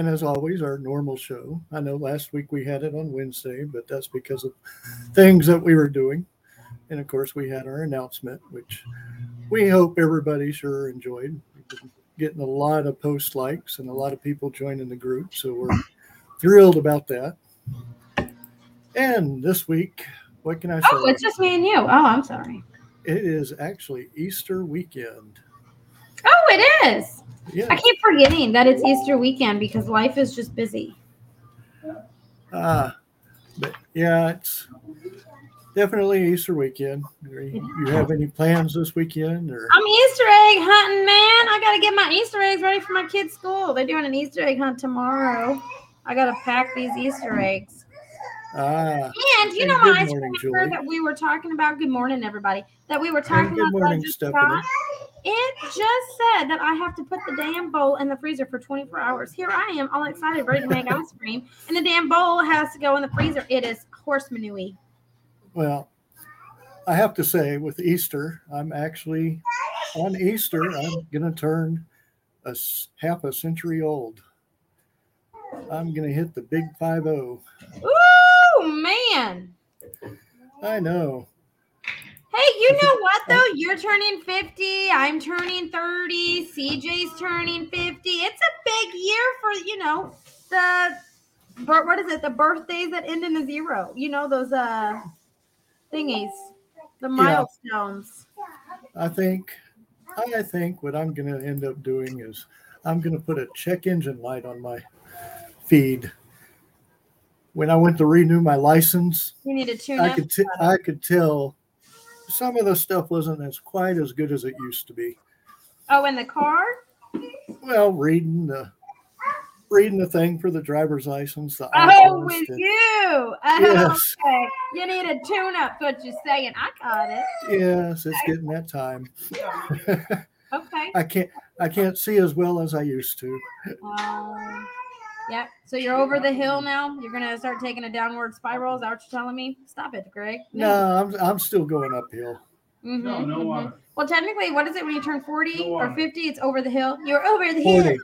and as always, our normal show. I know last week we had it on Wednesday, but that's because of things that we were doing. And of course, we had our announcement, which we hope everybody sure enjoyed. We've been getting a lot of post likes and a lot of people joining the group, so we're thrilled about that. And this week, what can I say? Oh, it's just me and you. Oh, I'm sorry. It is actually Easter weekend. Oh, it is. Yeah. I keep forgetting that it's Easter weekend because life is just busy. Ah, but yeah, it's definitely Easter weekend. Do You you have any plans this weekend, or I'm Easter egg hunting, man. I got to get my Easter eggs ready for my kids' school. They're doing an Easter egg hunt tomorrow. I got to pack these Easter eggs. ah? And you know my ice cream that we were talking about. Good morning, everybody. That we were talking good about. morning, Stephanie. got, It just said that I have to put the damn bowl in the freezer for 24 hours. Here I am, all excited, ready to make ice cream, and the damn bowl has to go in the freezer. It is horse manure. Well, I have to say, with Easter, I'm actually on Easter. I'm gonna turn a half a century old. I'm gonna hit the big five zero. Ooh, man. I know. Hey, you know what though? You're turning 50. I'm turning 30. CJ's turning 50. It's a big year for, you know, the what is it? The birthdays that end in a zero. You know, those uh thingies. The milestones. I think. I think what I'm gonna end up doing is I'm gonna put a check engine light on my feed. When I went to renew my license, You need to tune I could t- I could tell some of the stuff wasn't as quite as good as it used to be. Oh, in the car? Well, reading the reading the thing for the driver's license. The Oh, with and- you. Oh, Yes. okay. You need a tune up, what you're saying. I got it. Yes, it's getting that time. Okay. I can't I can't see as well as I used to. Um, yep. So you're over the hill now. You're gonna start taking a downward spiral. Is that what you're telling me? Stop it, Greg. No, I'm I'm still going uphill. Mhm, No, no mhm. water. Well, technically, what is it when you turn 40 No or 50? It's over the hill. You're over the hill. 40.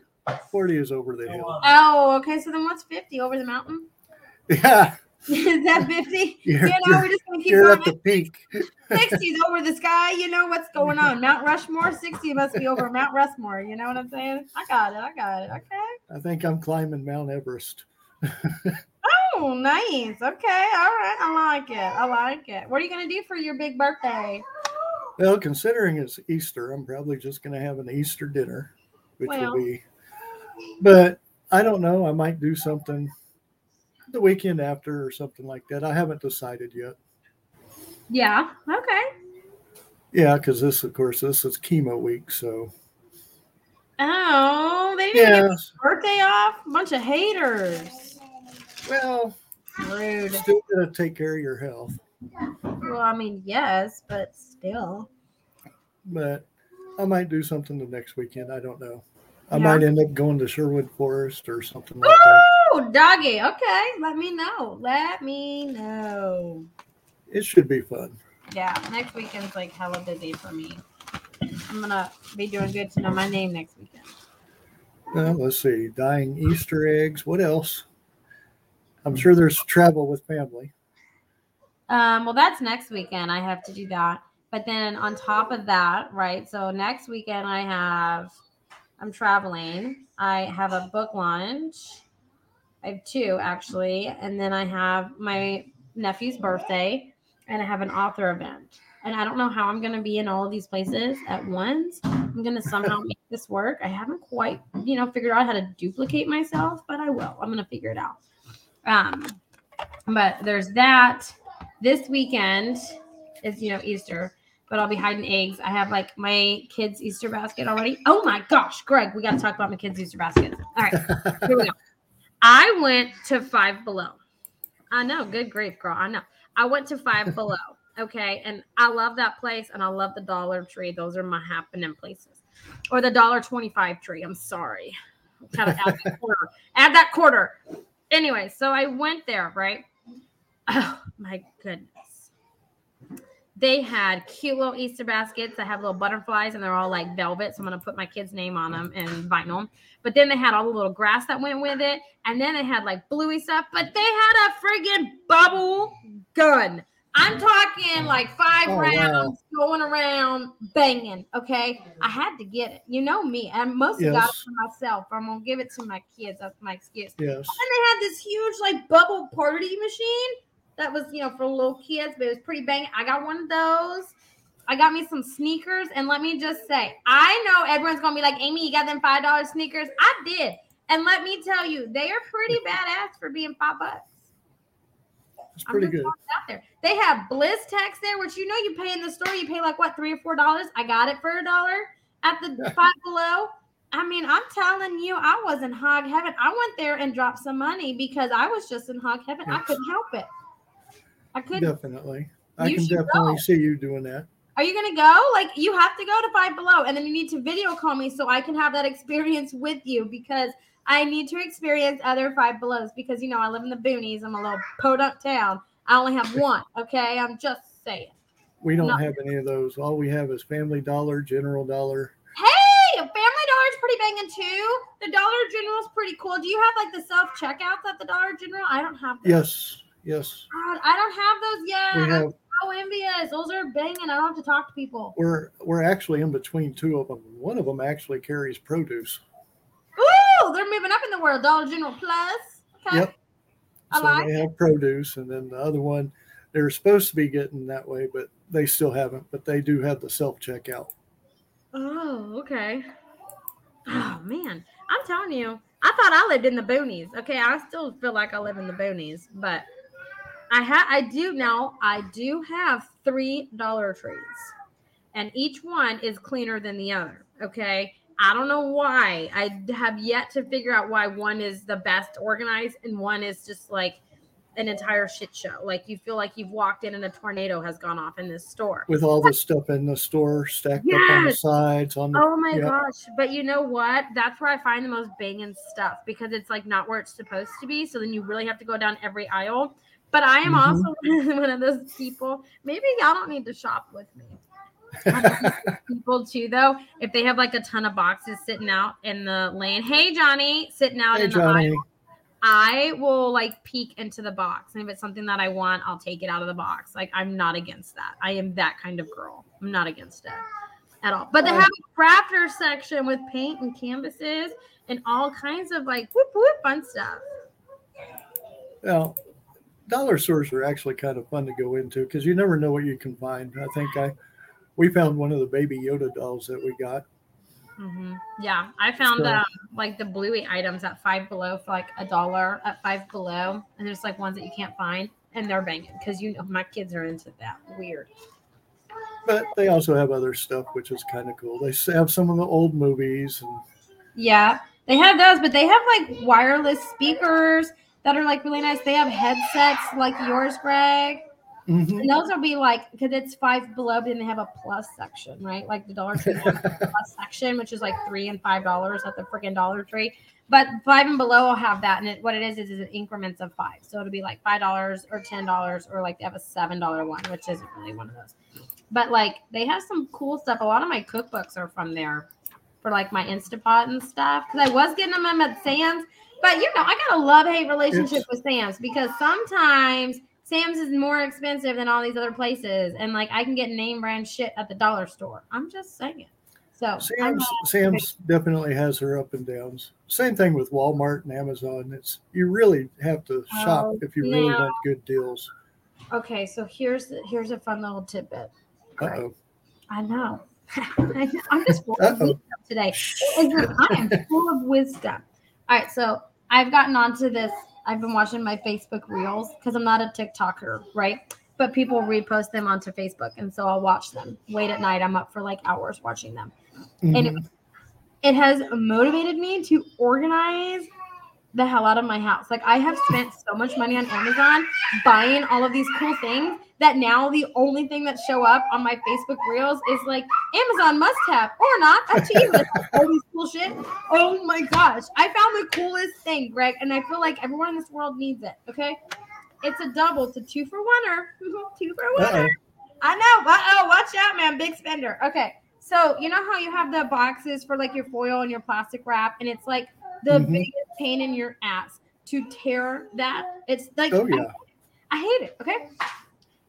40 is over the hill. Oh, okay. So then what's 50 over the mountain? Yeah, is that 50? you're, you know, we're just gonna keep you're going. at the peak. 60's over the sky. You know what's going on? Mount Rushmore. 60 must be over Mount Rushmore. You know what I'm saying? I got it. I got it. Okay. I think I'm climbing Mount Everest. Oh, nice. Okay. All right. I like it. I like it. What are you gonna do for your big birthday? Well, considering it's Easter, I'm probably just going to have an Easter dinner, which Well. will be. But I don't know. I might do something the weekend after or something like that. I haven't decided yet. Yeah. Okay. Yeah, because this, of course, this is chemo week. So Oh, they didn't yeah. get birthday off. Bunch of haters. Well, Rude. still to take care of your health. Well, I mean, yes, but still. But I might do something the next weekend. I don't know. I Yeah. might end up going to Sherwood Forest or something like that. Oh, doggy. Okay. Let me know. Let me know. It should be fun. Yeah, next weekend's like hella busy for me. I'm gonna be doing good to know my name next weekend. Well, let's see. Dying Easter eggs. What else? I'm sure there's travel with family. Um, well, that's next weekend. I have to do that. But then on top of that, right? So next weekend I have I'm traveling. I have a book launch. I have two actually, and then I have my nephew's birthday, and I have an author event. And I don't know how I'm gonna be in all of these places at once. I'm gonna somehow make this work. I haven't quite, you know, figured out how to duplicate myself, but I will. I'm gonna figure it out. Um, but there's that this weekend is you know Easter, but I'll be hiding eggs. I have like my kids' Easter basket already. Oh my gosh, Greg, we got to talk about my kids' Easter basket. All right, here we go. I went to Five Below. I know, good grief, girl. I know. I went to Five Below. Okay, and I love that place, and I love the Dollar Tree. Those are my happening places, or the Dollar Twenty Five Tree. I'm sorry. Gotta add that quarter. Add that quarter. Anyway, so I went there, right? Oh my goodness. They had cute little Easter baskets that have little butterflies and they're all like velvet. So I'm gonna put my kid's name on them and vinyl. But then they had all the little grass that went with it, and then they had like bluey stuff. But they had a friggin' bubble gun. I'm talking like five Oh, rounds going around banging. Okay, I had to get it. You know me, and mostly got it for myself. I'm gonna give it to my kids. That's my excuse. Yes. And they had this huge like bubble party machine that was, you know, for little kids, but it was pretty bang. I got one of those. I got me some sneakers, and let me just say, I know everyone's gonna be like, Amy, you got them five dollar sneakers. I did, and let me tell you, they are pretty badass for being five bucks. It's I'm pretty good. out there. They have Bliss Tax there, which you know you pay in the store. You pay like what three or four dollars. I got it for a dollar at the Five Below. I mean, I'm telling you, I was in hog heaven. I went there and dropped some money because I was just in hog heaven. I couldn't help it. I couldn't. Definitely. I can definitely go. see you doing that. Are you gonna go? Like you have to go to Five Below, and then you need to video call me so I can have that experience with you because I need to experience other Five Belows because you know I live in the boonies. I'm a little podunk town. I only have one. Okay, I'm just saying. We don't have any of those. All we have is Family Dollar, General Dollar. Hey, Family Dollar's pretty banging too. The Dollar General's pretty cool. Do you have like the self checkouts at the Dollar General? I don't have those. Yes. Yes. God, I don't have those yet. We I'm have so envious. Those are banging. I don't have to talk to people. we're we're actually in between two of them. One of them actually carries produce. Ooh, they're moving up in the world. Dollar General Plus. Okay. Yep. I So like they have produce, and then the other one they're supposed to be getting that way, but they still haven't. But they do have the self checkout. Oh, okay. Oh man, I'm telling you, I thought I lived in the boonies. Okay, I still feel like I live in the boonies, but I have, I do now. I do have three Dollar Trees, and each one is cleaner than the other. Okay, I don't know why. I have yet to figure out why one is the best organized and one is just like an entire shit show. Like you feel like you've walked in and a tornado has gone off in this store. with all the stuff in the store stacked up on the sides on the Oh my yeah. gosh. But you know what? That's where I find the most banging stuff because it's like not where it's supposed to be. So then you really have to go down every aisle. But I am Mhm. also one of those people. Maybe y'all don't need to shop with me. I'm one of those people too, though. If they have like a ton of boxes sitting out in the lane, hey Johnny, sitting out hey in the aisle, Johnny, I will like peek into the box. And if it's something that I want, I'll take it out of the box. Like I'm not against that. I am that kind of girl. I'm not against it at all. But they have a crafter section with paint and canvases and all kinds of like whoop whoop fun stuff. well, dollar stores are actually kind of fun to go into because you never know what you can find. I think I we found one of the baby Yoda dolls that we got. hmm Yeah, I found So- um, like the bluey items at Five Below for like a dollar at Five Below, and there's like ones that you can't find, and they're banging because you know my kids are into that. Weird. But they also have other stuff, which is kind of cool. They have some of the old movies, and Yeah, they have those, but they have like wireless speakers that are like really nice. They have headsets like yours, Greg. Mhm. And those will be like because it's five below, but then they have a plus section, right? Like the Dollar Tree plus section, which is like three and five dollars at the freaking Dollar Tree. But five and below will have that, and it, what it is is, is increments of five. So it'll be like five dollars or ten dollars, or like they have a seven dollar one, which isn't really one of those. But like they have some cool stuff. A lot of my cookbooks are from there for like my Instapot and stuff. Because I was getting them at Sam's, but you know I got a love hate relationship It's- with Sam's because sometimes Sam's is more expensive than all these other places, and like I can get name brand shit at the dollar store. I'm just saying. So Sam's Sam's definitely has her up and downs. Same thing with Walmart and Amazon. It's you really have to oh, shop Oh, if you really yeah. want good deals. okay. So here's the, here's a fun little tidbit. Oh. I know. I'm just full of wisdom today. I am full of wisdom. All right, so I've gotten onto this. I've been watching my Facebook reels because I'm not a TikToker, right? But people repost them onto Facebook, and so I'll watch them. Late at night, I'm up for like hours watching them. Mhm. Anyway, it has motivated me to organize the hell out of my house. Like I have spent so much money on Amazon buying all of these cool things that now the only thing that show up on my Facebook reels is like Amazon must have or not. Up to you. Like, all these cool shit. Oh my gosh. I found the coolest thing, Greg, and I feel like everyone in this world needs it. Okay. It's a double. It's a two for one or two for one. Uh-oh. I know. Uh oh, watch out, man. Big spender. Okay. So you know how you have the boxes for like your foil and your plastic wrap, and it's like the Mhm. biggest pain in your ass to tear that. It's like Oh I- yeah, I, hate it. Okay.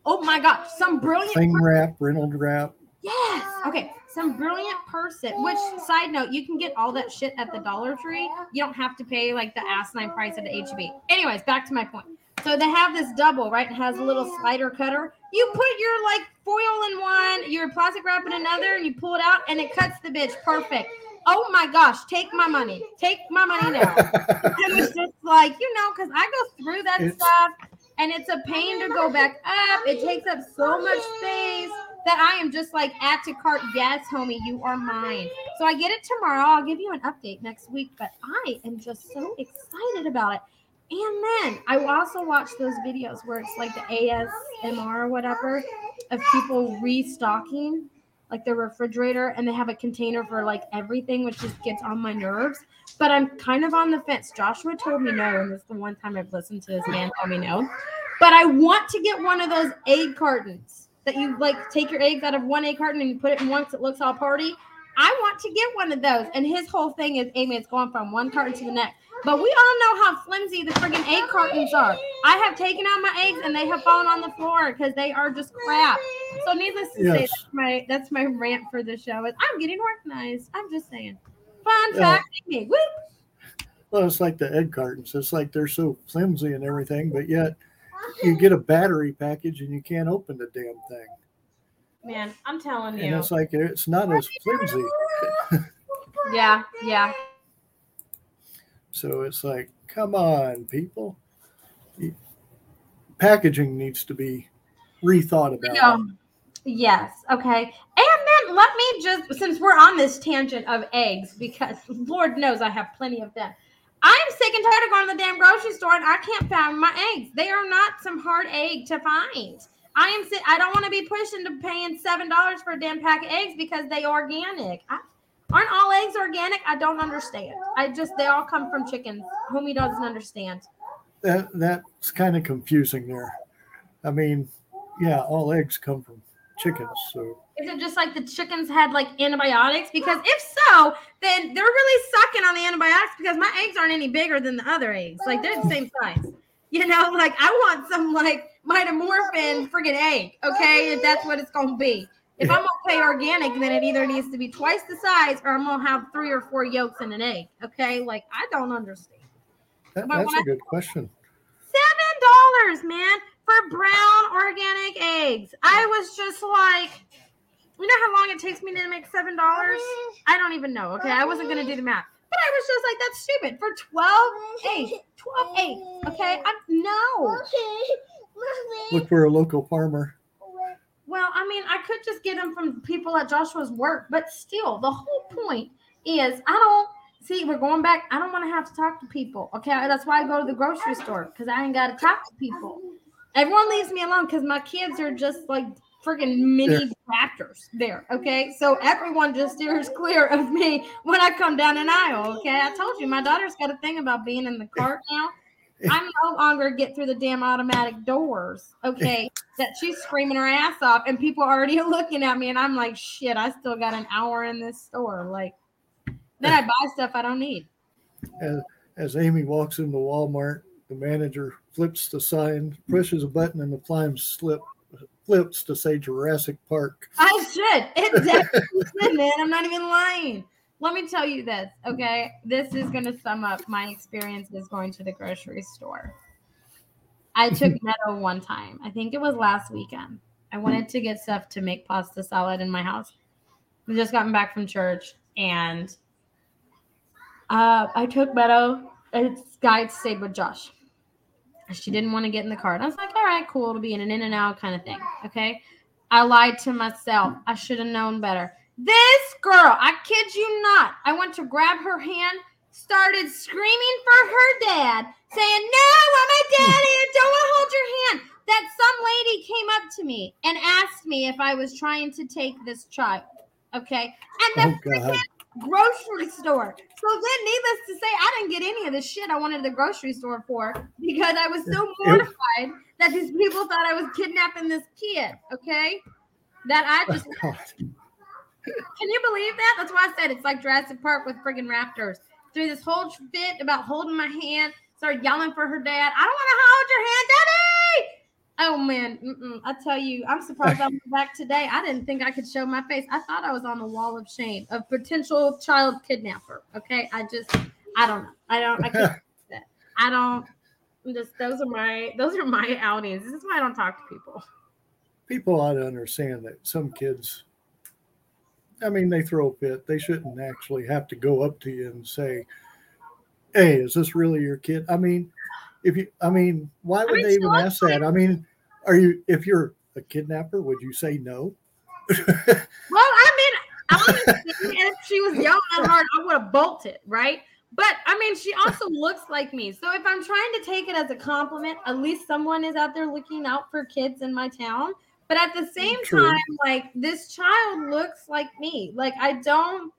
Oh my gosh, some brilliant cling wrap, Reynolds wrap. Yes. Okay. Some brilliant person. Which side note, you can get all that shit at the Dollar Tree. You don't have to pay like the asinine price at the HEB. Anyways, back to my point. So they have this double, right? It has a little slider cutter. You put your like foil in one, your plastic wrap in another, and you pull it out, and it cuts the bitch perfect. Oh my gosh, take my money. Take my money now. it was just like, you know, because I go through that It's- stuff and it's a pain to go back up. It takes up so much space that I am just like, add to cart. Yes, homie, you are mine. So I get it tomorrow. I'll give you an update next week, but I am just so excited about it. And then I also watch those videos where it's like the ASMR or whatever of people restocking like the refrigerator and they have a container for like everything, which just gets on my nerves. But I'm kind of on the fence. Joshua told me no, and this is the one time I've listened to this man tell me no. But I want to get one of those egg cartons that you like take your eggs out of one egg carton and you put it in one 'cause it looks all party. I want to get one of those. And his whole thing is, Amy, it's going from one carton to the next. But we all know how flimsy the friggin' egg cartons are. I have taken out my eggs and they have fallen on the floor because they are just crap. So needless to say, that's my that's my rant for the show. Is I'm getting organized. I'm just saying. Fun Yeah. fact, Amy. Woo! Well, it's like the egg cartons. It's like they're so flimsy and everything, but yet you get a battery package and you can't open the damn thing. Man, I'm telling And you. it's like it's not as flimsy. Yeah, yeah. So it's like, come on, people. Packaging needs to be rethought about. No. Yes. Okay. And then let me just, since we're on this tangent of eggs, because Lord knows I have plenty of them. I'm sick and tired of going to the damn grocery store and I can't find my eggs. They are not some hard egg to find. I am. I don't want to be pushed into paying seven dollars for a damn pack of eggs because they organic. I, aren't all eggs organic? I don't understand. I just they all come from chickens. Homie doesn't understand. That that's kind of confusing there. I mean, yeah, all eggs come from chickens, so Is it just like the chickens had like antibiotics? Because if so, then they're really sucking on the antibiotics because my eggs aren't any bigger than the other eggs. Like they're the same size. You know, like I want some like mitomorphin friggin' egg, okay? If that's what it's gonna be. If I'm gonna pay organic, then it either needs to be twice the size or I'm gonna have three or four yolks in an egg. Okay, like I don't understand. that, that's a a I- good question. Seven dollars, man, for brown organic eggs. I was just like, you know how long it takes me to make seven dollars? I don't even know. Okay, I wasn't gonna do the math, but I was just like, that's stupid for twelve eggs. Twelve eggs. Okay, I'm no. Look for a local farmer. Well, I mean, I could just get them from people at Joshua's work, but still, the whole point is I don't see. We're going back. I don't want to have to talk to people. Okay, that's why I go to the grocery store because I ain't got to talk to people. Everyone leaves me alone because my kids are just like freaking mini raptors there. Okay, so everyone just steers clear of me when I come down an aisle. Okay, I told you my daughter's got a thing about being in the cart now. I'm no longer get through the damn automatic doors. Okay, that she's screaming her ass off, and people are already looking at me, and I'm like, shit, I still got an hour in this store. Like, then I buy stuff I don't need. As, as Amy walks into Walmart, the manager flips the sign, pushes a button, and the flying slip flips to say Jurassic Park. I should. It definitely man. I'm not even lying. Let me tell you this, okay? This is going to sum up my experiences going to the grocery store. I took Meadow one time. I think it was last weekend. I wanted to get stuff to make pasta salad in my house. We just gotten back from church and uh, I took Meadow. It's guide stayed with Josh. She didn't want to get in the car. And I was like, all right, cool. It'll be in an in and out kind of thing. Okay. I lied to myself. I should have known better. This girl, I kid you not, I went to grab her hand, started screaming for her dad, saying, No, I'm my daddy. I don't want to hold your hand. That some lady came up to me and asked me if I was trying to take this child. Okay. And the Oh God! grocery store. So then, needless to say, I didn't get any of the shit I wanted the grocery store for because I was so mortified that these people thought I was kidnapping this kid. Okay. that I oh, just Oh. Can you believe that? That's why I said it's like Jurassic Park with friggin' raptors. Through this whole fit about holding my hand, started yelling for her dad. I don't want to hold your hand, Daddy. Oh man, mm-mm. I tell you, I'm surprised I'm back today. I didn't think I could show my face. I thought I was on the wall of shame of potential child kidnapper. Okay, I just, I don't know. I don't. I can't. that. I don't. I'm Just those are my those are my outings. This is why I don't talk to people. People ought to understand that some kids, I mean, they throw a fit. They shouldn't actually have to go up to you and say, "Hey, is this really your kid?" I mean, if you, I mean, why would mean, they even ask that? I mean, are you if you're a kidnapper, would you say no? Well, I mean, honestly, if she was yelling at hard, I would have bolted, right? But I mean, she also looks like me. So if I'm trying to take it as a compliment, at least someone is out there looking out for kids in my town. But at the same True. time, like this child looks like me. Like I don't.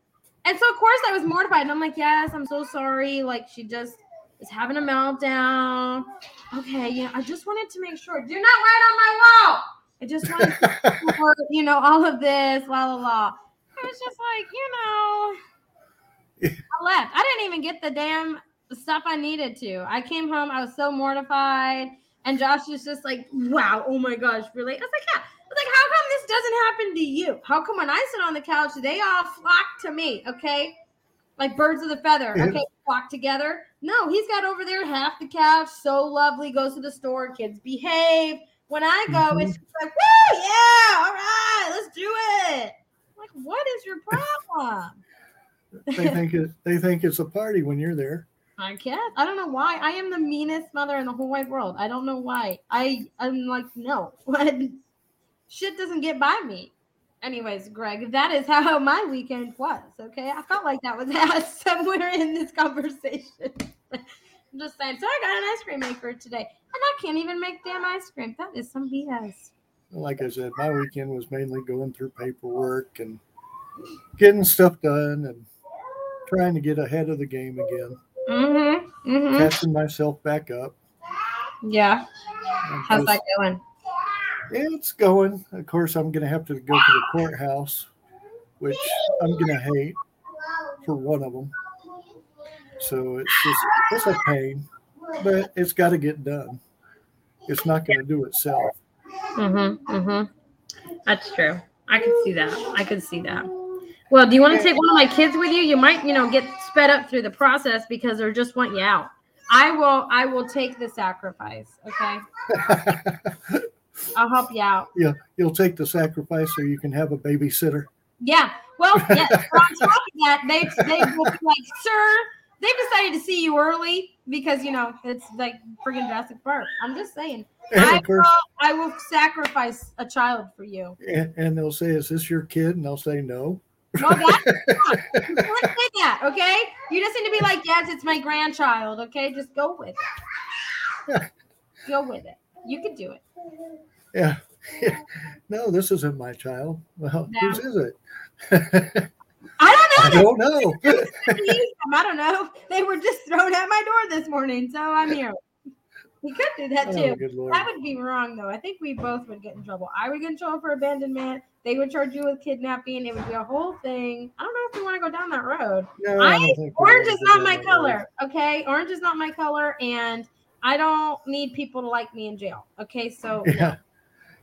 And so of course I was mortified. And I'm like, yes, I'm so sorry. Like she just is having a meltdown. Okay, yeah, I just wanted to make sure. Do not write on my wall. I just wanted to for, you know, all of this, la la la. I was just like, you know, I left. I didn't even get the damn stuff I needed to. I came home, I was so mortified. And Josh is just like, wow, oh my gosh, really? I was like, yeah. I was like, how come this doesn't happen to you? How come when I sit on the couch, they all flock to me, okay? Like birds of the feather, okay? Flock together. No, he's got over there half the couch, so lovely, goes to the store, kids behave. When I go, Mhm. it's just like, woo, yeah, all right, let's do it. I'm like, what is your problem? they think it, they think it's a party when you're there. I guess I don't know why. I am the meanest mother in the whole wide world. I don't know why. I I'm like no, shit doesn't get by me. Anyways, Greg, that is how my weekend was. Okay, I felt like that was asked somewhere in this conversation. I'm just saying. So I got an ice cream maker today, and I can't even make damn ice cream. That is some BS. Like I said, my weekend was mainly going through paperwork and getting stuff done and trying to get ahead of the game again, Mm-hmm. Mm-hmm. catching myself back up. Yeah. and How's just- that going? It's going. Of course, I'm going to have to go to the courthouse, which I'm going to hate for one of them. So it's just it's a pain, but it's got to get done. It's not going to do itself. Mm-hmm. Mm-hmm. That's true. I can see that. I can see that. Well, do you want to take one of my kids with you? You might, you know, get sped up through the process because they're just want you out. I will. I will take the sacrifice. Okay, I'll help you out. yeah, you'll take the sacrifice so you can have a babysitter. Yeah. Well, yeah. on top of that, they they will be like, sir, they decided to see you early because you know it's like friggin' Jurassic Park. I'm just saying. I will, I will sacrifice a child for you. and, and they'll say, "Is this your kid?" And I'll say, "No." Well, that's fine. You can't say that, okay? You just need to be like, yes, it's my grandchild, okay? Just go with it. Go with it. You can do it. Yeah. no, this isn't my child. Well, No. whose is it? I don't know. I don't know. I don't know. They were just thrown at my door this morning, so I'm here. We could do that oh, too. lord. That would be wrong, though. I think we both would get in trouble. I would get in trouble for abandonment. They would charge you with kidnapping. It would be a whole thing. I don't know if we want to go down that road. No, I- we Orange is not my color. Okay, orange is not my color, and I don't need people to like me in jail. Okay, so road. Yeah.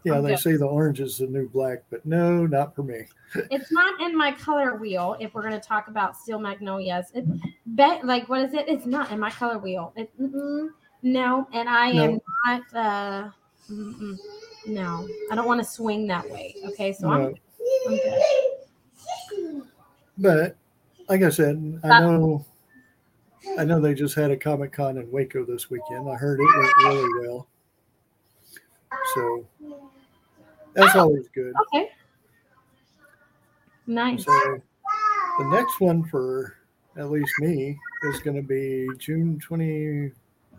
Yeah, I'm they good. say the orange is the new black, but no, not for me. it's not in my color wheel. If we're gonna talk about steel magnolias, it's bet like what is it? It's not in my color wheel. It, no, and I am not. uh mm-mm, No, I don't want to swing that way. Okay, so I'm, No. I'm good. But like I said, I know I know they just had a Comic Con in Waco this weekend. I heard it went really well. So that's always good. Okay, nice. So the next one for at least me is going to be June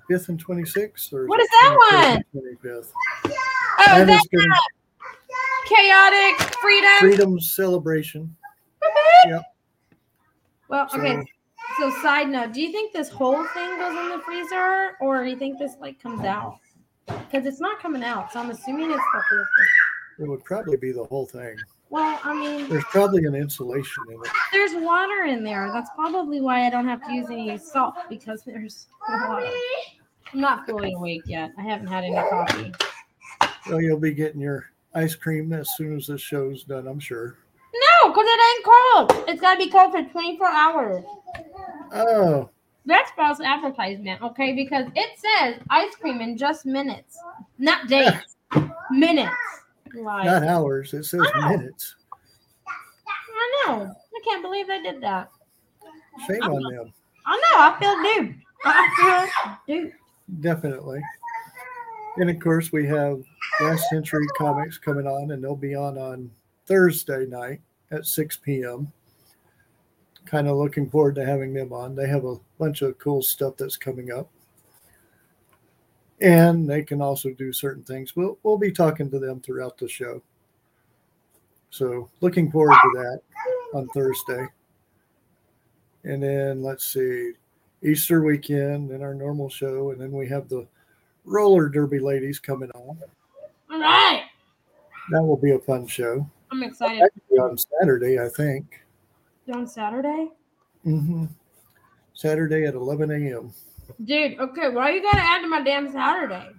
25th and 26th. Or What is that one? 25th. Oh, gonna- chaotic freedom. Freedom Celebration. Well, So, okay. So, side note, do you think this whole thing goes in the freezer, or do you think this like comes out? Because it's not coming out, so I'm assuming it's the whole thing. It would probably be the whole thing. Well, I mean, There's probably an insulation in it. there's water in there. That's probably why I don't have to use any salt because there's water. I'm not fully awake yet. I haven't had any coffee. Well, you'll be getting your ice cream as soon as this show's done, I'm sure. No, because it ain't cold. It's got to be cold for 24 hours. Oh, That's false advertisement, okay? Because it says ice cream in just minutes, not days. minutes. Like, not hours. It says Oh. minutes. I know. I can't believe they did that. Shame on them. I know. I feel duped. I feel duped. Definitely. And of course, we have Last Century Comics coming on, and they'll be on on Thursday night at 6 p.m. Kind of looking forward to having them on. They have a bunch of cool stuff that's coming up. And they can also do certain things. We'll, we'll be talking to them throughout the show. So, looking forward to that on Thursday. And then let's see, Easter weekend and our normal show, and then we have the roller derby ladies coming on. All right. That will be a fun show. I'm excited. Actually, on Saturday, I think. On Saturday? Mm-hmm. Saturday at 11 a.m. Dude, okay. Why you got to add to my damn Saturday?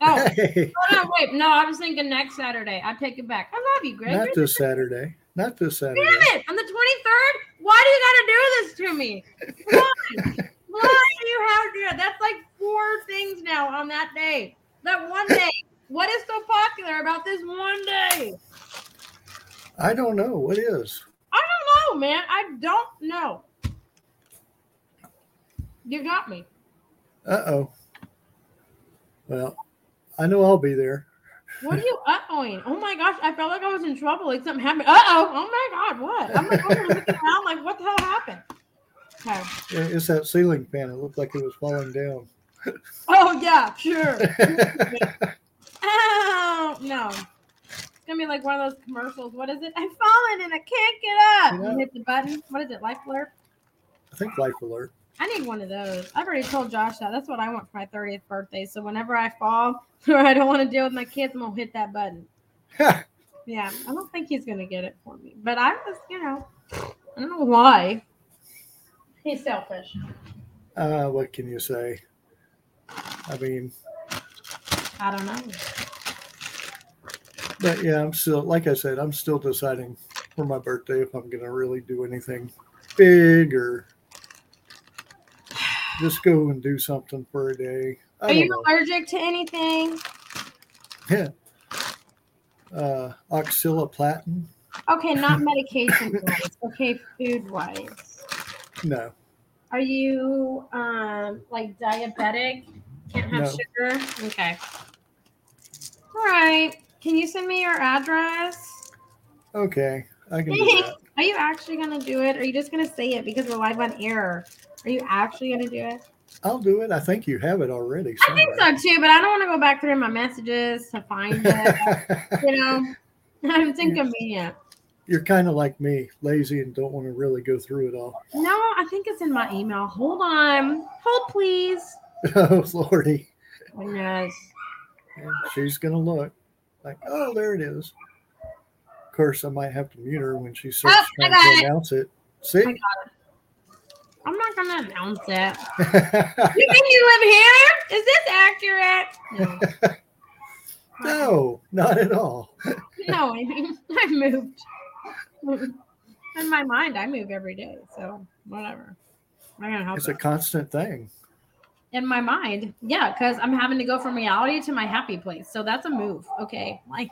Oh, Hey, hold on. Wait. No, I was thinking next Saturday. I take it back. I love you, Greg. not this Saturday. Not this Saturday. Damn it! On the 23rd? Why do you gotta do this to me? Why? Why do you have to that? That's like four things now on that day. That one day. What is so popular about this one day? I don't know. What is? I don't know, man. I don't know. You got me. Uh oh. Well, I know I'll be there. What are you uh-ohing? Oh my gosh, I felt like I was in trouble. Like something happened. Uh-oh. Oh my god, what? I'm like looking around like what the hell happened? Okay. Yeah, It's that ceiling fan. It looked like it was falling down. Oh yeah, sure. Oh no. It's gonna be like one of those commercials. What is it? I'm falling and I can't get up. Yeah. You hit the button. What is it? Life alert? I think Life Alert. I need one of those. I've already told Josh that. That's what I want for my 30th birthday. So whenever I fall or I don't want to deal with my kids, I'm gonna hit that button. Yeah, I don't think he's gonna get it for me. But I was, you know, I don't know why. He's selfish. uh, what can you say? I mean, I don't know. But yeah, I'm still, like I said, I'm still deciding for my birthday if I'm going to really do anything big or just go and do something for a day. I Are you know. allergic to anything? Yeah. Uh, oxaliplatin? Okay, not medication wise. Okay, food wise. No. Are you um like diabetic? Can't have No. sugar? Okay. All right. Can you send me your address? Okay, I can do that. Are you actually gonna do it? Or are you just gonna say it because we're live on air? Are you actually gonna do it? I'll do it. I think you have it already. I think so too, but I don't want to go back through my messages to find it. you know, it's inconvenient. You're kind of like me, lazy and don't want to really go through it all. No, I think it's in my email. Hold on. Hold please. oh, Lordy. Oh, Goodness. And she's going to look like, oh, there it is. Of course, I might have to mute her when she starts Oh, trying to it. announce it. See? I I'm not gonna announce it. You think you live here? Is this accurate? No. no, not at all. No, I mean I moved. In my mind, I move every day, so whatever. I'm gonna help It's a constant thing. In my mind, yeah, because I'm having to go from reality to my happy place. So that's a move. Okay. Like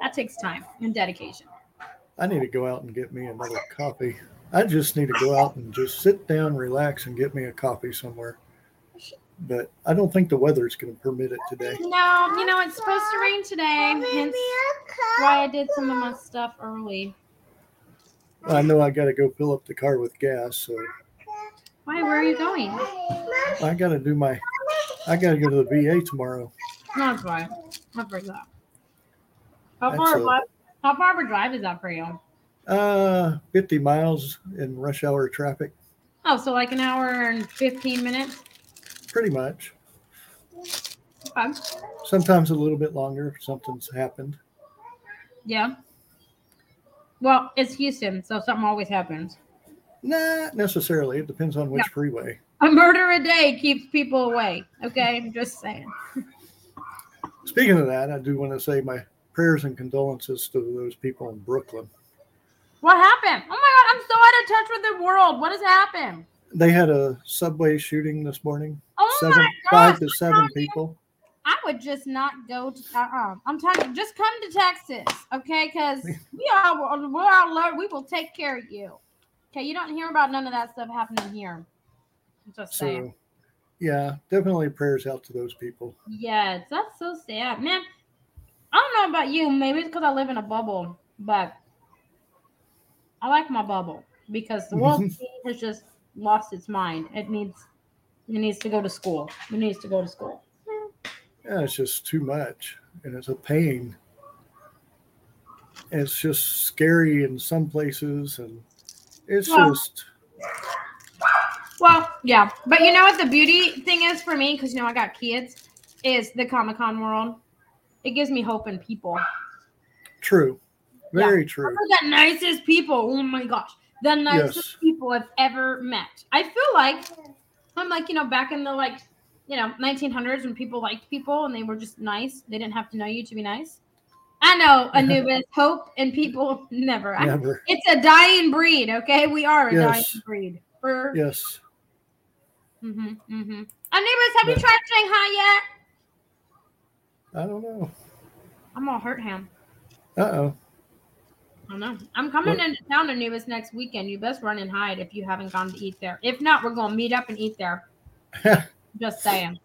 that takes time and dedication. I need to go out and get me another coffee. I just need to go out and just sit down, relax, and get me a coffee somewhere. But I don't think the weather is going to permit it today. No, you know, it's supposed to rain today, hence why I did some of my stuff early. I know I got to go fill up the car with gas, so Why? Where are you going? I got to do my. I got to go to the VA tomorrow. That's fine. I forgot. How That's far? a- how far of a drive is that for you? Uh, 50 miles in rush hour traffic, Oh, so like an hour and fifteen minutes. pretty much. Okay. Sometimes a little bit longer if something's happened. Yeah. Well, it's Houston, so something always happens. Not necessarily. It depends on which freeway. A murder a day keeps people away. Okay, I'm just saying. Speaking of that, I do want to say my prayers and condolences to those people in Brooklyn. What happened? Oh my god, I'm so out of touch with the world. What has happened? They had a subway shooting this morning. Oh seven, my God. five to seven people. I would just not go to. Uh-uh. I'm talking. Just come to Texas, okay? Because we are we're our Lord. We will take care of you. Okay, you don't hear about none of that stuff happening here. I'm just saying. So, yeah, definitely prayers out to those people. Yes, that's so sad, man. I don't know about you. Maybe it's because I live in a bubble, but I like my bubble because the world has just lost its mind. It needs it needs to go to school. It needs to go to school. Yeah, it's just too much, and it's a pain. It's just scary in some places, and it's Well, just Well, yeah, but you know what the beauty thing is for me because you know I got kids is the Comic Con world. It gives me hope in people. true, Yeah. very true. We're the nicest people. Oh my gosh. The nicest Yes. people I've ever met. I feel like I'm like, you know, back in the like, you know, 1900s when people liked people and they were just nice. They didn't have to know you to be nice. I know Anubis, hope and people never. I- it's a dying breed, okay? We are a Yes. dying breed. For Yes. mm-hmm, mm-hmm. Anubis, have you tried Shanghai yet? I don't know. I'm gonna hurt him. Uh oh. I don't know. I'm coming What- into town to Nubis next weekend. You best run and hide if you haven't gone to eat there. If not, we're gonna meet up and eat there. Just saying.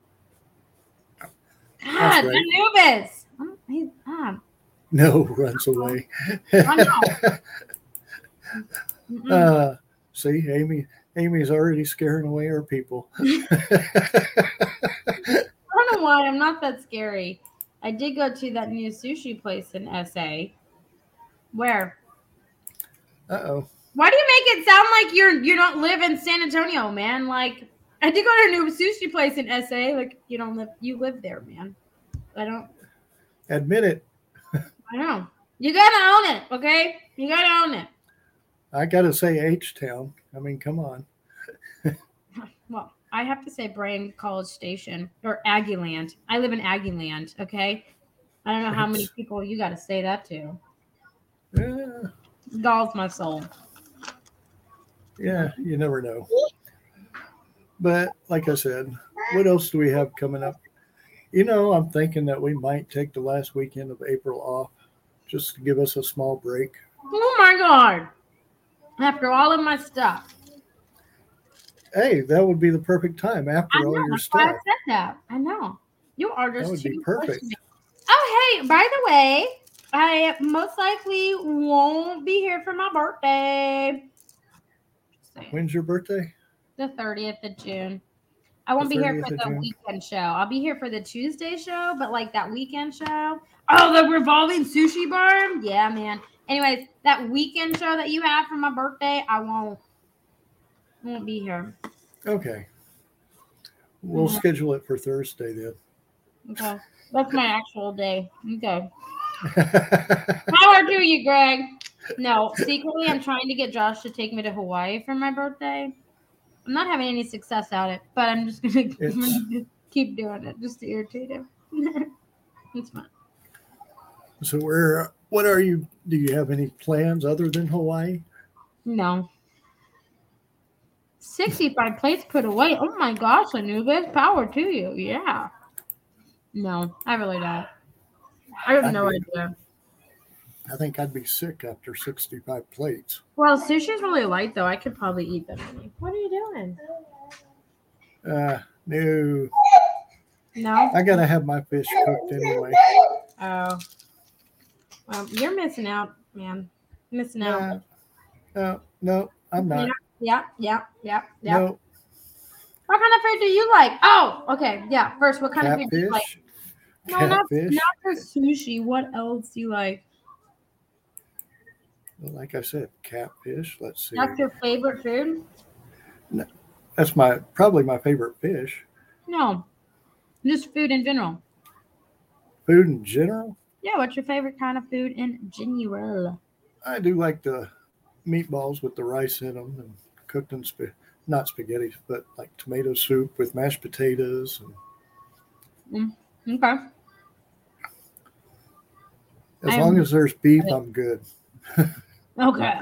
God, That's right. Anubis. Um, he's, um, no, runs away. I know. uh, see, Amy. Amy's already scaring away our people. I don't know why I'm not that scary. I did go to that new sushi place in SA. Where? uh oh. Why do you make it sound like you're you don't live in San Antonio, man? Like I did go to a new sushi place in SA. Like you don't live you live there, man. I don't Admit it. I know. You gotta own it, okay? You gotta own it. I got to say H Town. I mean, come on. Well, I have to say Bryan College Station or Aggieland. I live in Aggieland, okay? I don't know how many people you gotta say that to. Yeah, Galls my soul. yeah, you never know. But like I said, what else do we have coming up? You know, I'm thinking that we might take the last weekend of April off just to give us a small break. Oh my god. After all of my stuff. Hey, that would be the perfect time after all your why I stuff. said that. I know. You are just That would be too perfect. Oh hey, by the way, I most likely won't be here for my birthday. When's your birthday? The 30th of June. I won't be here for the June. weekend show. I'll be here for the Tuesday show, but like that weekend show. Oh, the revolving sushi bar? Yeah, man. Anyways, that weekend show that you have for my birthday, I won't won't be here. Okay. We'll Yeah. schedule it for Thursday then. Okay. That's my actual day. Okay. How are you, Greg. No, secretly, I'm trying to get Josh to take me to Hawaii for my birthday. I'm not having any success at it, but I'm just gonna, I'm gonna keep doing it just to irritate him. it's fun. so where what are you do you have any plans other than Hawaii? No. 65 plates put away. Oh my gosh, Anubis. Power to you. Yeah. No, I really don't. I have no idea. I think I'd be sick after 65 plates. Well, sushi's really light though. I could probably eat that many. What are you doing? Uh no. No. I gotta have my fish cooked anyway. Oh. Well, you're missing out, man. Missing out. Uh, no, no, I'm not. Yeah, yeah, yeah, yeah. No What kind of food do you like? Oh, okay. Yeah. First, what kind of food do you like? catfish. No, not, Catfish. not for sushi. What else do you like? Like I said, catfish. Let's see. That's your favorite food? No, that's my probably my favorite fish. No. Just food in general. Food in general. Yeah, what's your favorite kind of food in general? I do like the meatballs with the rice in them and cooked in sp- not spaghetti, but like tomato soup with mashed potatoes. And mm, Okay. as I'm- long as there's beef, I'm good. Okay.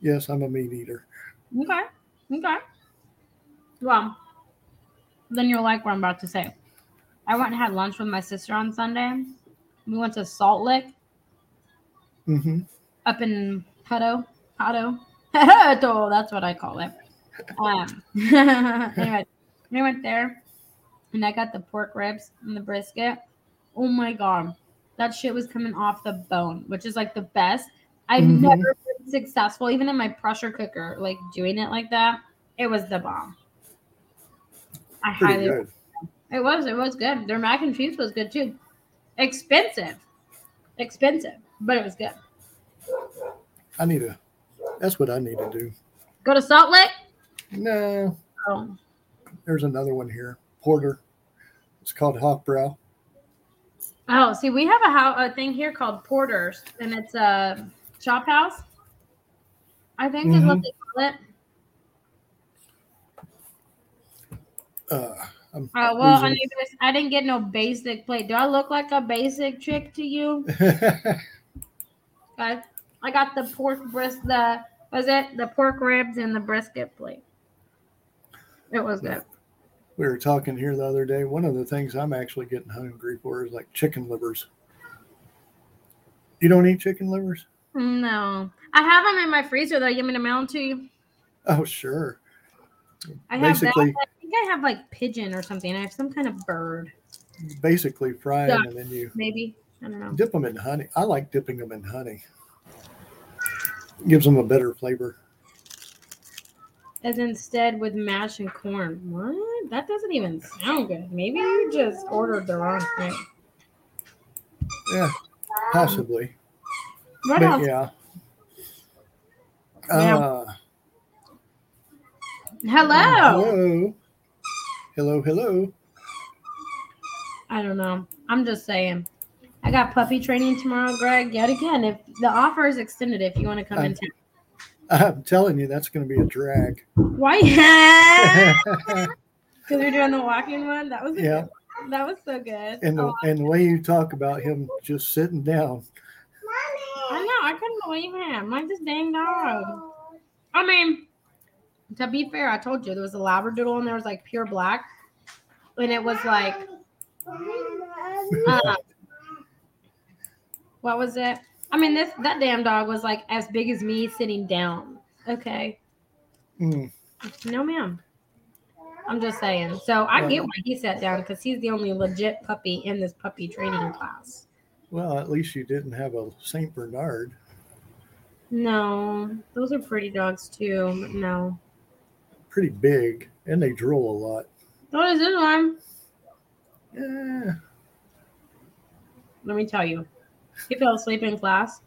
Yes, I'm a meat eater. Okay. Okay. Well, then you'll like what I'm about to say. I went and had lunch with my sister on Sunday. We went to Salt Lick hmm up in Hutto. Hutto. Hutto, that's what I call it. Um, anyway, we went there and I got the pork ribs and the brisket. Oh my god. That shit was coming off the bone, which is like the best. I've Mhm. never been successful, even in my pressure cooker, like doing it like that. It was the bomb. I Pretty highly good. it was, it was good. Their mac and cheese was good too. Expensive. Expensive, but it was good. I need to. That's what I need to do. Go to Salt Lake. No, Oh, there's another one here. Porter. It's called Hawkbrow. Oh, see, we have a, ho- a thing here called Porter's, and it's a shop house. I think is what Mhm. they call it. Uh, I'm Oh well, I, losing- need this- I didn't get no basic plate. Do I look like a basic chick to you? Guys, I got the pork bris, the was it the pork ribs and the brisket plate. It was good. We were talking here the other day. One of the things I'm actually getting hungry for is like chicken livers. You don't eat chicken livers? No, I have them in my freezer though. You want me to mail them to you? Oh, sure. I have Basically- that. I think I have like pigeon or something. I have some kind of bird, Basically, fry them and then you maybe. I don't know. dip them in honey. I like dipping them in honey. Gives them a better flavor. As instead with mash and corn. What? That doesn't even sound good. Maybe you just ordered the wrong thing. Yeah, possibly. What but else? yeah. Yeah. Uh, Hello. hello. Hello, hello. I don't know. I'm just saying. I got puppy training tomorrow, Greg. Yet again, if the offer is extended, if you want to come in Um, town. I'm telling you, that's going to be a drag. Why? Because we're doing the walking one. That was a Yeah. good. That was so good. and the Oh, and the way you talk about him just sitting down. Mommy. I know. I couldn't believe him. Like this dang dog. I mean, to be fair, I told you there was a labradoodle and there was like pure black, and it was like, uh, what was it? I mean, this that damn dog was like as big as me sitting down. Okay, Mm, no, ma'am. I'm just saying. So I get why he sat down because he's the only legit puppy in this puppy training class. well, at least you didn't have a Saint Bernard. No, those are pretty dogs too. But no, Pretty big, and they drool a lot. what is this one? Yeah. let me tell you, he fell asleep in class.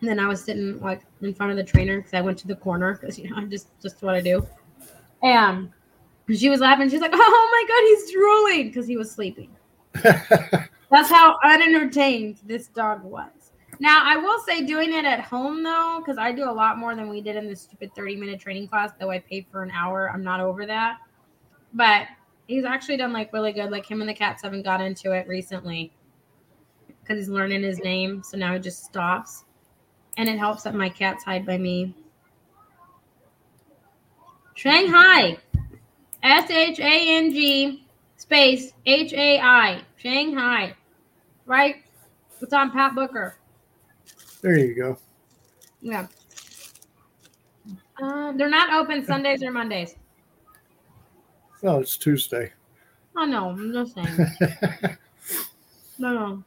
And then I was sitting like in front of the trainer because I went to the corner because you know I'm just just what I do. And she was laughing. She's like, "Oh my god, he's drooling!" because he was sleeping. That's how unentertained this dog was. Now I will say, doing it at home though, because I do a lot more than we did in this stupid 30 minute training class. Though I paid for an hour, I'm not over that. But he's actually done like really good. Like him and the cats haven't got into it recently because he's learning his name. So now he just stops, and it helps that my cats hide by me. Shanghai, S H A N G space H A I, Shanghai, right? It's on Pat Booker. there you go. Yeah. Uh, they're not open Sundays or Mondays. Well, it's Tuesday. Oh no, I'm just saying. No, no,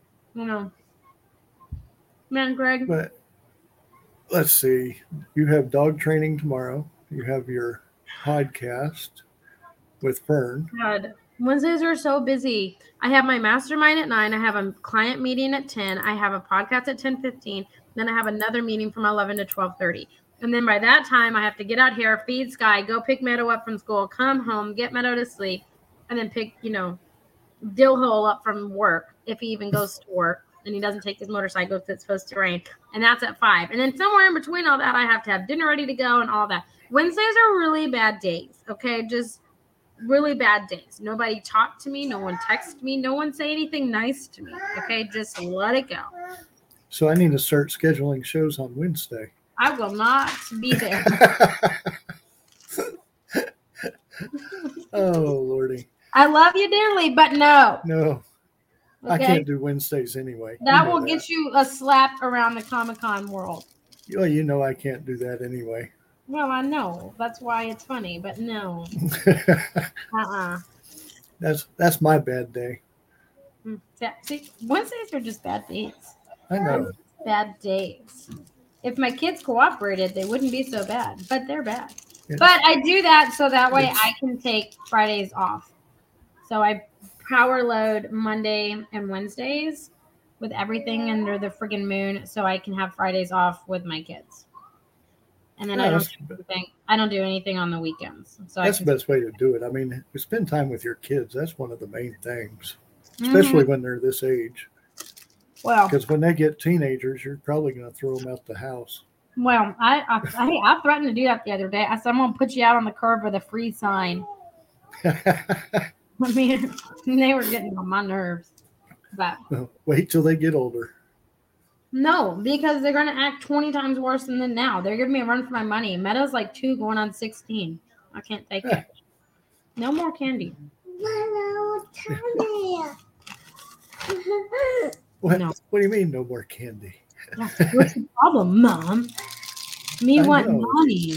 Man, Greg. but let's see. You have dog training tomorrow. You have your podcast with Fern. God, Wednesdays are so busy. I have my mastermind at nine. I have a client meeting at ten. I have a podcast at ten fifteen. Then I have another meeting from eleven to twelve thirty. And then by that time, I have to get out here, feed Sky, go pick Meadow up from school, come home, get Meadow to sleep, and then pick, you know, dill hole up from work if he even goes to work and he doesn't take his motorcycle because it's supposed to rain. And that's at five. And then somewhere in between all that, I have to have dinner ready to go and all that. Wednesdays are really bad days. Okay. Just really bad days. Nobody talked to me. No one texted me. No one say anything nice to me. Okay. Just let it go. So I need to start scheduling shows on Wednesday. I will not be there. oh lordy, I love you dearly, but no. no, I can't do Wednesdays anyway. You That know will get you a slap around the Comic Con world. Well, you know I can't do that anyway. Well, I know. That's why it's funny, but no. Uh-uh. that's that's my bad day. Mm, See, Wednesdays are just bad days. I know. Bad days. If my kids cooperated, they wouldn't be so bad, but they're bad. It's- But I do that so that way I can take Fridays off. So I power load Monday and Wednesdays with everything under the friggin' moon so I can have Fridays off with my kids. And then I don't do anything, I don't do anything on the weekends. So that's the best way to do it. I mean, spend time with your kids. That's one of the main things, Mhm. especially when they're this age. well, Because when they get teenagers, you're probably going to throw them out the house. well, I, I I I threatened to do that the other day. I said I'm gonna put you out on the curb with a free sign. I mean, they were getting on my nerves. But Wait till they get older. no, because they're going to act 20 times worse than them now. They're giving me a run for my money. Meta's like two going on 16. I can't take it. No more candy. What, No. what do you mean, no more candy? What's the problem, Mom? Me I want know. money.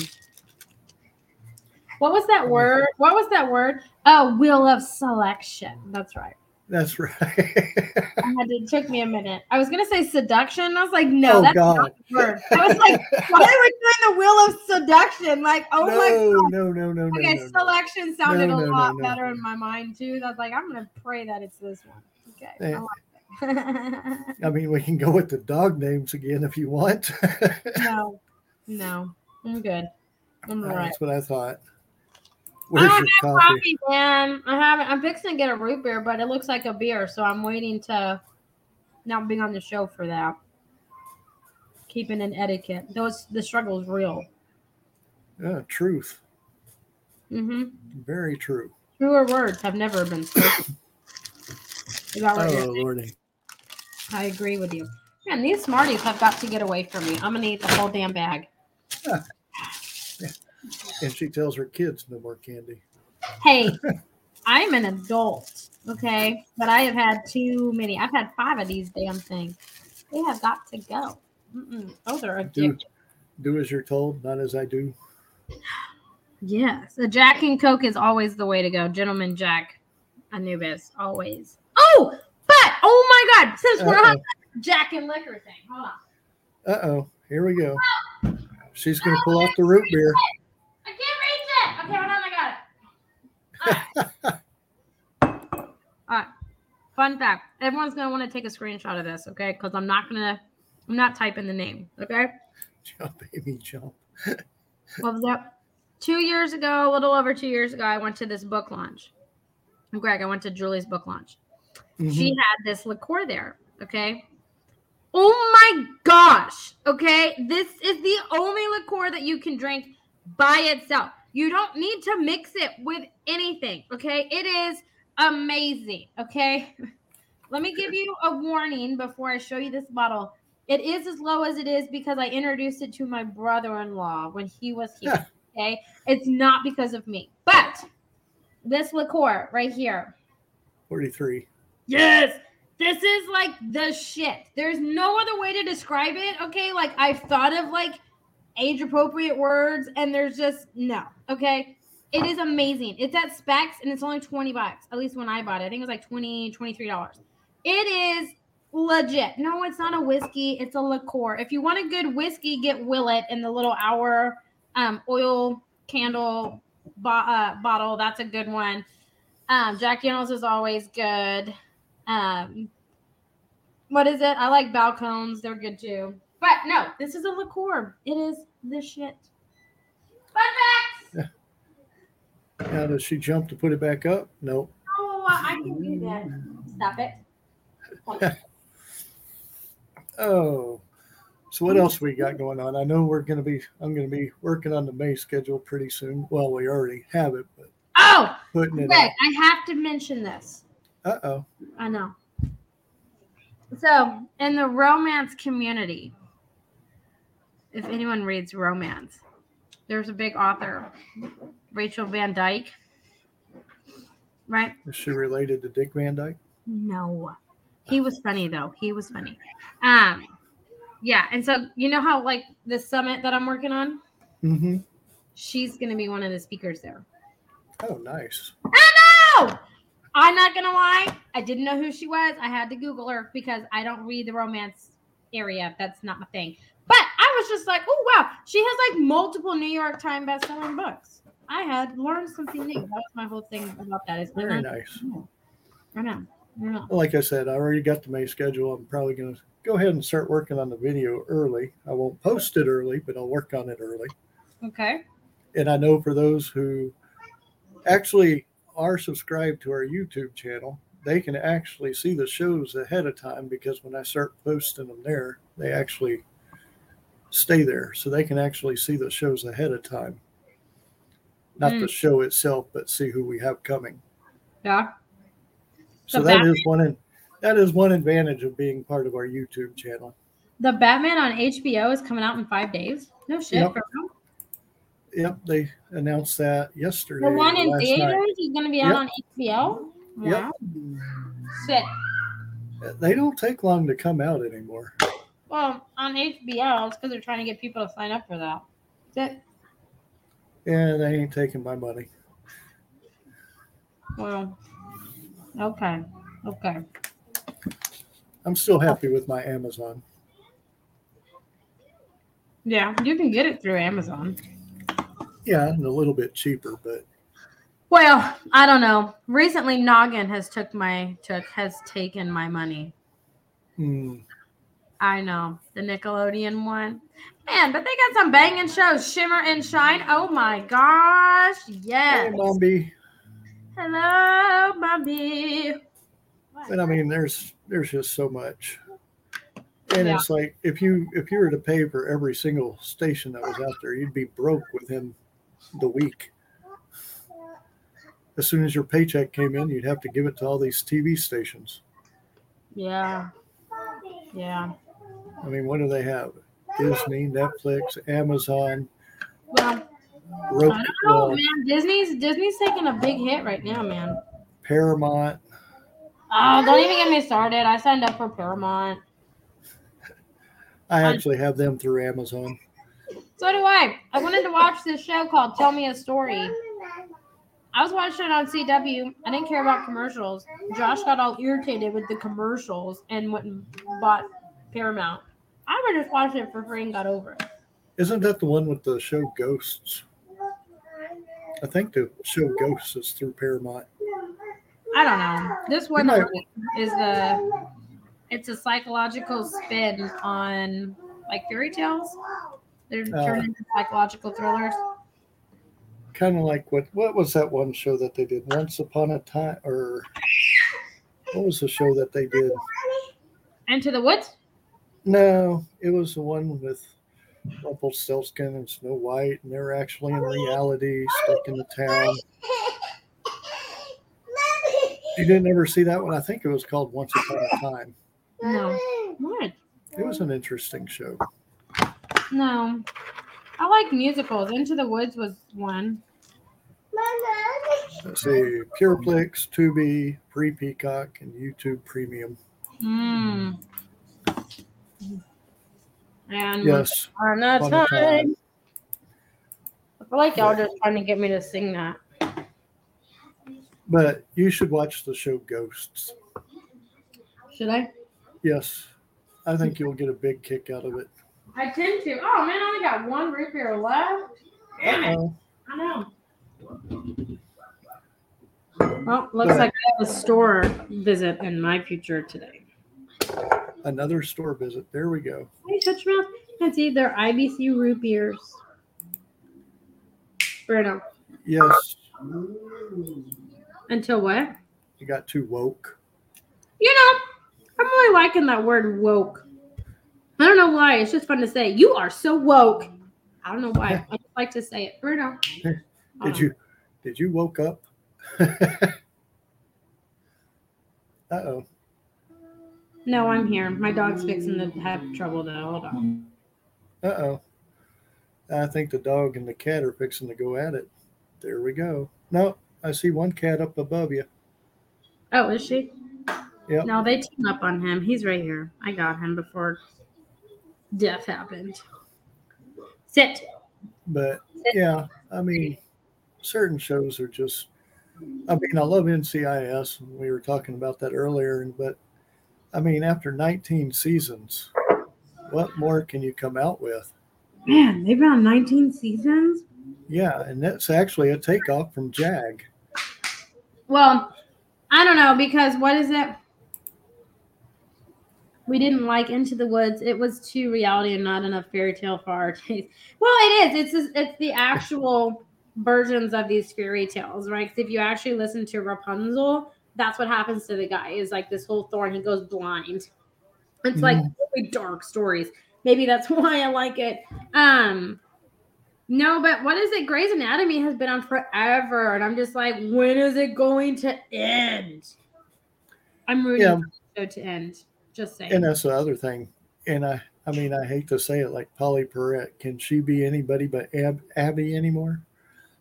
What was that word? What was that word? Oh, wheel of selection. That's right. That's right. I had to, it took me a minute. I was gonna say seduction. I was like, no, Oh, that's God. not the word. I was like, why are we doing the wheel of seduction? Like, oh my no, no, no, no, no, Okay, no, no. selection sounded No, a lot no, no. better in my mind too. I was like, I'm gonna pray that it's this one. Okay. I Eh. like. I mean, we can go with the dog names again if you want. no, no, I'm good. I'm all right. That's what I thought. I Where's don't your have coffee? coffee, man. I haven't. I'm fixing to get a root beer, but it looks like a beer, so I'm waiting to not being on the show for that. Keeping an etiquette. Those the struggle is real. Yeah, truth. Mm-hmm. Very true. Truer words have never been spoken. Is that what you're Oh, Lordy. I agree with you. Man, these Smarties have got to get away from me. I'm gonna eat the whole damn bag. And she tells her kids no more candy. Hey, I'm an adult, okay? But I have had too many. I've had five of these damn things. They have got to go. Mm-mm, those are Do, addictive. do as you're told, not as I do. Yes, a Jack and Coke is always the way to go. Gentleman Jack, Anubis, always. Oh, but oh my God! Since we're on Uh-oh. Jack and liquor thing, hold on. Uh oh. Here we go. She's going to pull off the root beer. I can't reach it. Okay, hold on. I got it. All right. All right. Fun fact: Everyone's gonna want to take a screenshot of this, okay? Because I'm not gonna, I'm not typing the name, okay? Jump, baby, jump. What was that? Two years ago, a little over two years ago, I went to this book launch. Greg, I went to Julie's book launch. Mhm. She had this liqueur there, okay? Oh my gosh, okay? This is the only liqueur that you can drink by itself. You don't need to mix it with anything, okay? It is amazing, okay? Let me give you a warning before I show you this bottle. It is as low as it is because I introduced it to my brother in law when he was here, okay? It's not because of me, but this liqueur right here. 43. Yes. This is like the shit. There's no other way to describe it. Okay. Like I've thought of like age appropriate words and there's just no. Okay. It is amazing. It's at Specs and it's only 20 bucks. At least when I bought it. I think it was like 20, 23 dollars. It is legit. No, it's not a whiskey. It's a liqueur. If you want a good whiskey, get Willett in the little hour um, oil candle bo- uh, bottle. That's a good one. Um, Jack Daniels is always good. Um, what is it? I like balcones. They're good too. But no, this is a liqueur. It is the shit. Fun facts. Now, does she jump to put it back up? Nope. Oh. I can do that. Stop it. Oh, so what else we got going on? I know we're gonna be. I'm gonna be working on the May schedule pretty soon. Well, we already have it, but Oh, putting it. Greg, I have to mention this. Uh oh. I know. So, in the romance community, if anyone reads romance, there's a big author, Rachel Van Dyke. Right? Is she related to Dick Van Dyke? No. He was funny though. He was funny. Um yeah, and so you know how like the summit that I'm working on, Mm-hmm. she's gonna be one of the speakers there. Oh, nice. Oh no! I'm not gonna lie. I didn't know who she was. I had to Google her because I don't read the romance area. That's not my thing. Was just like, oh wow, she has like multiple New York Times best-selling books. I had learned something new. That was my whole thing about that. Is Very I nice. I know. I know. Like I said, I already got the May schedule. I'm probably gonna go ahead and start working on the video early. I won't post it early, but I'll work on it early. Okay. And I know for those who actually are subscribed to our YouTube channel, they can actually see the shows ahead of time because when I start posting them there, they actually stay there. So they can actually see the shows ahead of time. Not the Mm. show itself, but see who we have coming. Yeah. So The that Batman- is one that is one advantage of being part of our YouTube channel. The Batman on HBO is coming out in five days. No shit. Yep. real? Yep, they announced that yesterday. The one in theaters night. is going to be out Yep. on HBO. Yep. Wow. They don't take long to come out anymore. Well, on HBO, it's because they're trying to get people to sign up for that. Sick. And they ain't taking my money. Well, okay. Okay. I'm still happy with my Amazon. Yeah, you can get it through Amazon. Yeah, and a little bit cheaper, but Well, I don't know. Recently, Noggin has took my took has taken my money. mm, I know the Nickelodeon one, man. But they got some banging shows, Shimmer and Shine. Oh my gosh, hey, yes. Mombi. Hello, Bobby. And I mean, there's there's just so much. And Yeah. it's like if you if you were to pay for every single station that was out there, you'd be broke within the week. As soon as your paycheck came in, you'd have to give it to all these TV stations. Yeah, yeah. I mean, what do they have? Disney, Netflix, Amazon, Well, Roku, I don't know, man. Disney's Disney's taking a big hit right now, man. Paramount. Oh, don't even get me started. I signed up for Paramount. I I- actually have them through Amazon. So do I. I wanted to watch this show called Tell Me a Story. I was watching it on CW. I didn't care about commercials. Josh got all irritated with the commercials and went and bought Paramount. I would just watched it for free and got over it. Isn't that the one with the show Ghosts? I think the show Ghosts is through Paramount. I don't know. This one might- is the it's a psychological spin on like fairy tales. They're Uh. turned into psychological thrillers. Kind of like what what was that one show that they did Once Upon a Time or what was the show that they did? Into the Woods? No, it was the one with Rumpelstiltskin and Snow White, and they were actually in reality stuck in the town. You didn't ever see that one? I think it was called Once Upon a Time. No. What? It was an interesting show. No. I like musicals. Into the Woods was one. Let's see, Pureflix, Tubi, Free Peacock, and YouTube Premium. Mm. And Yes, on a time. Time. I feel like y'all just trying to get me to sing that. but you should watch the show Ghosts. Should I? Yes, I think you'll get a big kick out of it. I tend to. Oh man, I only got one root beer left. Damn it. Uh-oh. I know. Well, looks like I have a store visit in my future today. Another store visit. There we go. Hey, touch your mouth. And see, they're IBC root beers. Bruno. Yes, Until what? You got too woke. You know, I'm really liking that word woke. I don't know why. It's just fun to say. You are so woke. I don't know why. I just like to say it. Bruno. Did you did you woke up? uh oh. No, I'm here. My dog's fixing to have trouble though. Hold on. Uh oh. I think the dog and the cat are fixing to go at it. There we go. No, I see one cat up above you. Oh, is she? Yep. No, they team up on him. He's right here. I got him before death happened. Sit. But yeah, I mean, certain shows are just. I mean, I love NCIS. and We were talking about that earlier, but I mean, after 19 seasons, what more can you come out with? Man, they've been on 19 seasons. Yeah, and that's actually a takeoff from Jag. Well, I don't know because what is it? We didn't like Into the Woods. It was too reality and not enough fairy tale for our taste. Well, it is. It's just, it's the actual versions of these fairy tales, right? 'Cause if you actually listen to Rapunzel, that's what happens to the guy. Is like this whole thorn. He goes blind. It's like really dark stories. Maybe that's why I like it. Um, no, but what is it? Grey's Anatomy has been on forever, and I'm just like, when is it going to end? I'm rooting Yeah. for show to end. Just saying. And that's the other thing. And I, I mean, I hate to say it like Pauley Perrette. Can she be anybody but Ab- Abby anymore?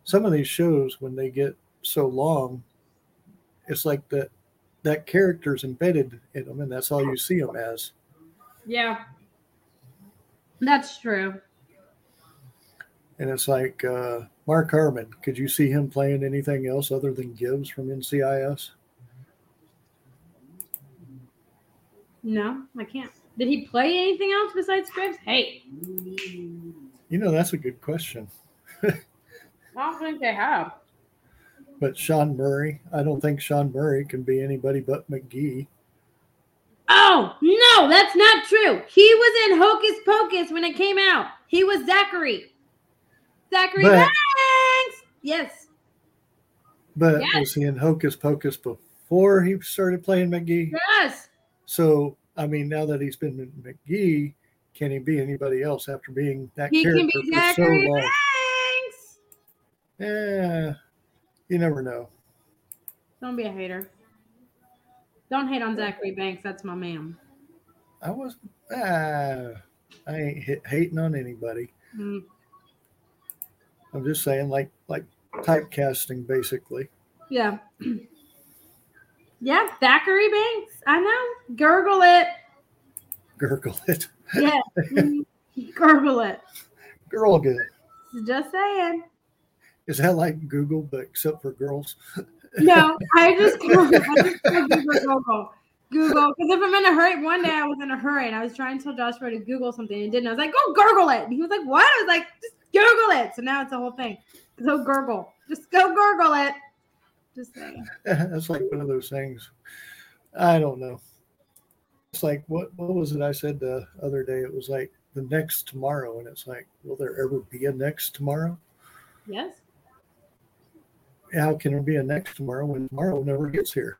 Some of these shows, when they get so long, it's like that that character's embedded in them, and that's all you see them as. yeah, that's true. And it's like uh, Mark Harmon. Could you see him playing anything else other than Gibbs from NCIS? No, I can't. Did he play anything else besides Gibbs? Hey, You know, that's a good question. I don't think they have. But Sean Murray, I don't think Sean Murray can be anybody but McGee. Oh no, that's not true. He was in Hocus Pocus when it came out. He was Zachary. Zachary But- Banks. Yes. But Yes. was he in Hocus Pocus before he started playing McGee? Yes. So, I mean, now that he's been McGee, can he be anybody else after being that He character can be for so long? Banks. Yeah, you never know. Don't be a hater. Don't hate on Thackery Binx. That's my man. I was, ah, I ain't hit, hating on anybody. Mm, I'm just saying, like, like typecasting, basically. yeah. yeah, Thackery Binx. I know. Gurgle it. Gurgle it, Yeah. Gurgle it. girl, good. Just saying. Is that like Google, but except for girls? No, I just go, I just go Google Google. Google. Because if I'm in a hurry, one day I was in a hurry and I was trying to tell Joshua to Google something and didn't. I was like, go Gurgle it. And he was like, what? I was like, just Google it. So now it's a whole thing. Go Gurgle. Just go Gurgle it. Just saying. That's like one of those things. I don't know. It's like what what was it I said the other day? It was like the next tomorrow, and it's like, will there ever be a next tomorrow? Yes. How can there be a next tomorrow when tomorrow never gets here?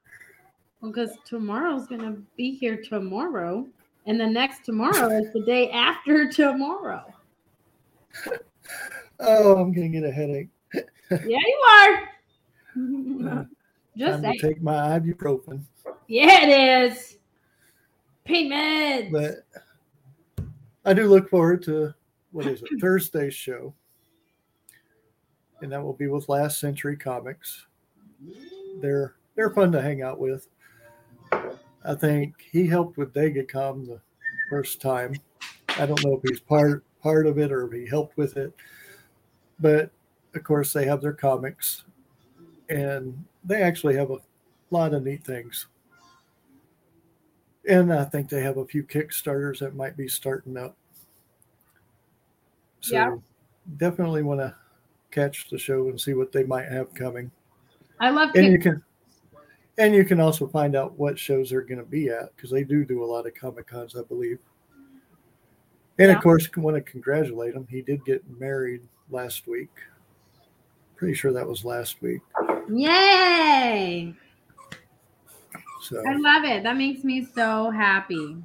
Well, because tomorrow's going to be here tomorrow. And the next tomorrow is the day after tomorrow. Oh, I'm gonna get a headache. Yeah, you are. Just to take my ibuprofen. Yeah, it is. Pain meds. But I do look forward to what is it Thursday's show, and that will be with Last Century Comics. They're they're fun to hang out with. I think he helped with Dagacom the first time. I don't know if he's part part of it or if he helped with it, but of course they have their comics, and they actually have a lot of neat things. And I think they have a few Kickstarters that might be starting up. So Yeah. definitely want to catch the show and see what they might have coming. I love And you can and you can also find out what shows they're going to be at because they do do a lot of Comic Cons, I believe. And Yeah. of course, want to congratulate him. He did get married last week. Pretty sure that was last week. Yay! So, I love it. That makes me so happy.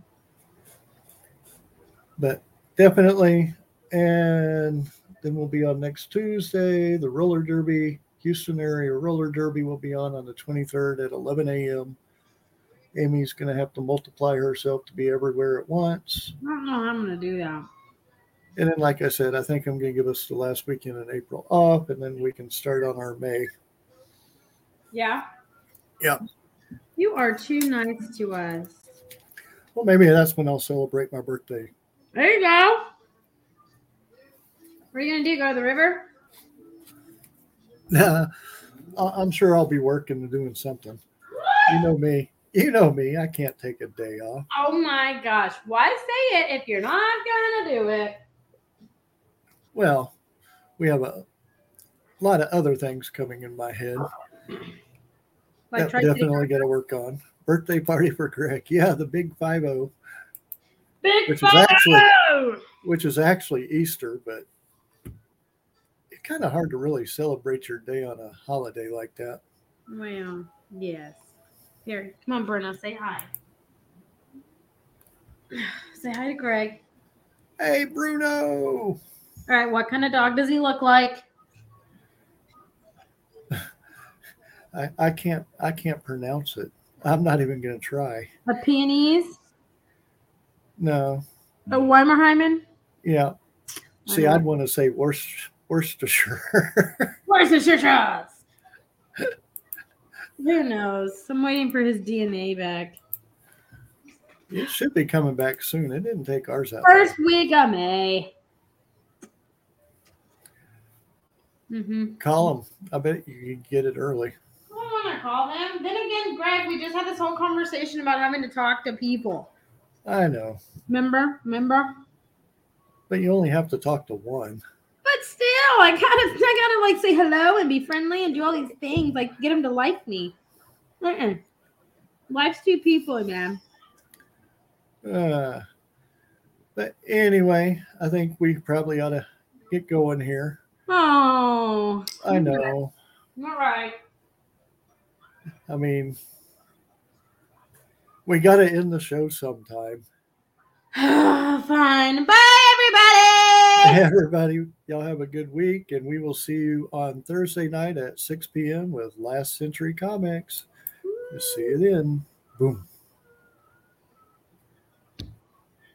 but definitely, and then we'll be on next Tuesday. The roller derby, Houston area roller derby, will be on on the 23rd at 11 a.m. Amy's going to have to multiply herself to be everywhere at once. I don't know how I'm gonna do that. And then, like I said, I think I'm going to give us the last weekend in April off, and then we can start on our May. Yeah. Yeah. You are too nice to us. Well, maybe that's when I'll celebrate my birthday. There you go. What are you gonna do? Go to the river? Nah, I'm sure I'll be working and doing something. You know me. You know me. I can't take a day off. Oh my gosh. Why say it if you're not gonna do it? Well, we have a lot of other things coming in my head Like that definitely got to work on. Birthday party for Greg. Yeah, the big five zero, big which is oh! actually photo! which is actually Easter, but kind of hard to really celebrate your day on a holiday like that. Well, yes. Here, come on, Bruno, say hi. Say hi to Greg. Hey, Bruno. All right, what kind of dog does he look like? I, I can't I can't pronounce it. I'm not even going to try. A peonies? No. A Weimerheimen? Yeah. See, I'd want to say Worcester, Worcestershire. Worcestershire shishas? Who knows? I'm waiting for his DNA back. it should be coming back soon. It didn't take ours out. First week of May. Mm-hmm. Call him. I bet you could get it early. I don't want to call him. Then again, Greg, we just had this whole conversation about having to talk to people. I know, Remember? Remember? but you only have to talk to one. Still, I gotta, I gotta like say hello and be friendly and do all these things, like get them to like me. Uh-uh. Life's too people, man. Uh, but anyway, I think we probably ought to get going here. Oh, I know. all right. I mean, we got to end the show sometime. Fine. Bye, everybody. Everybody, y'all have a good week, and we will see you on Thursday night at 6 p.m. with Last Century Comics. We'll see you then. Boom.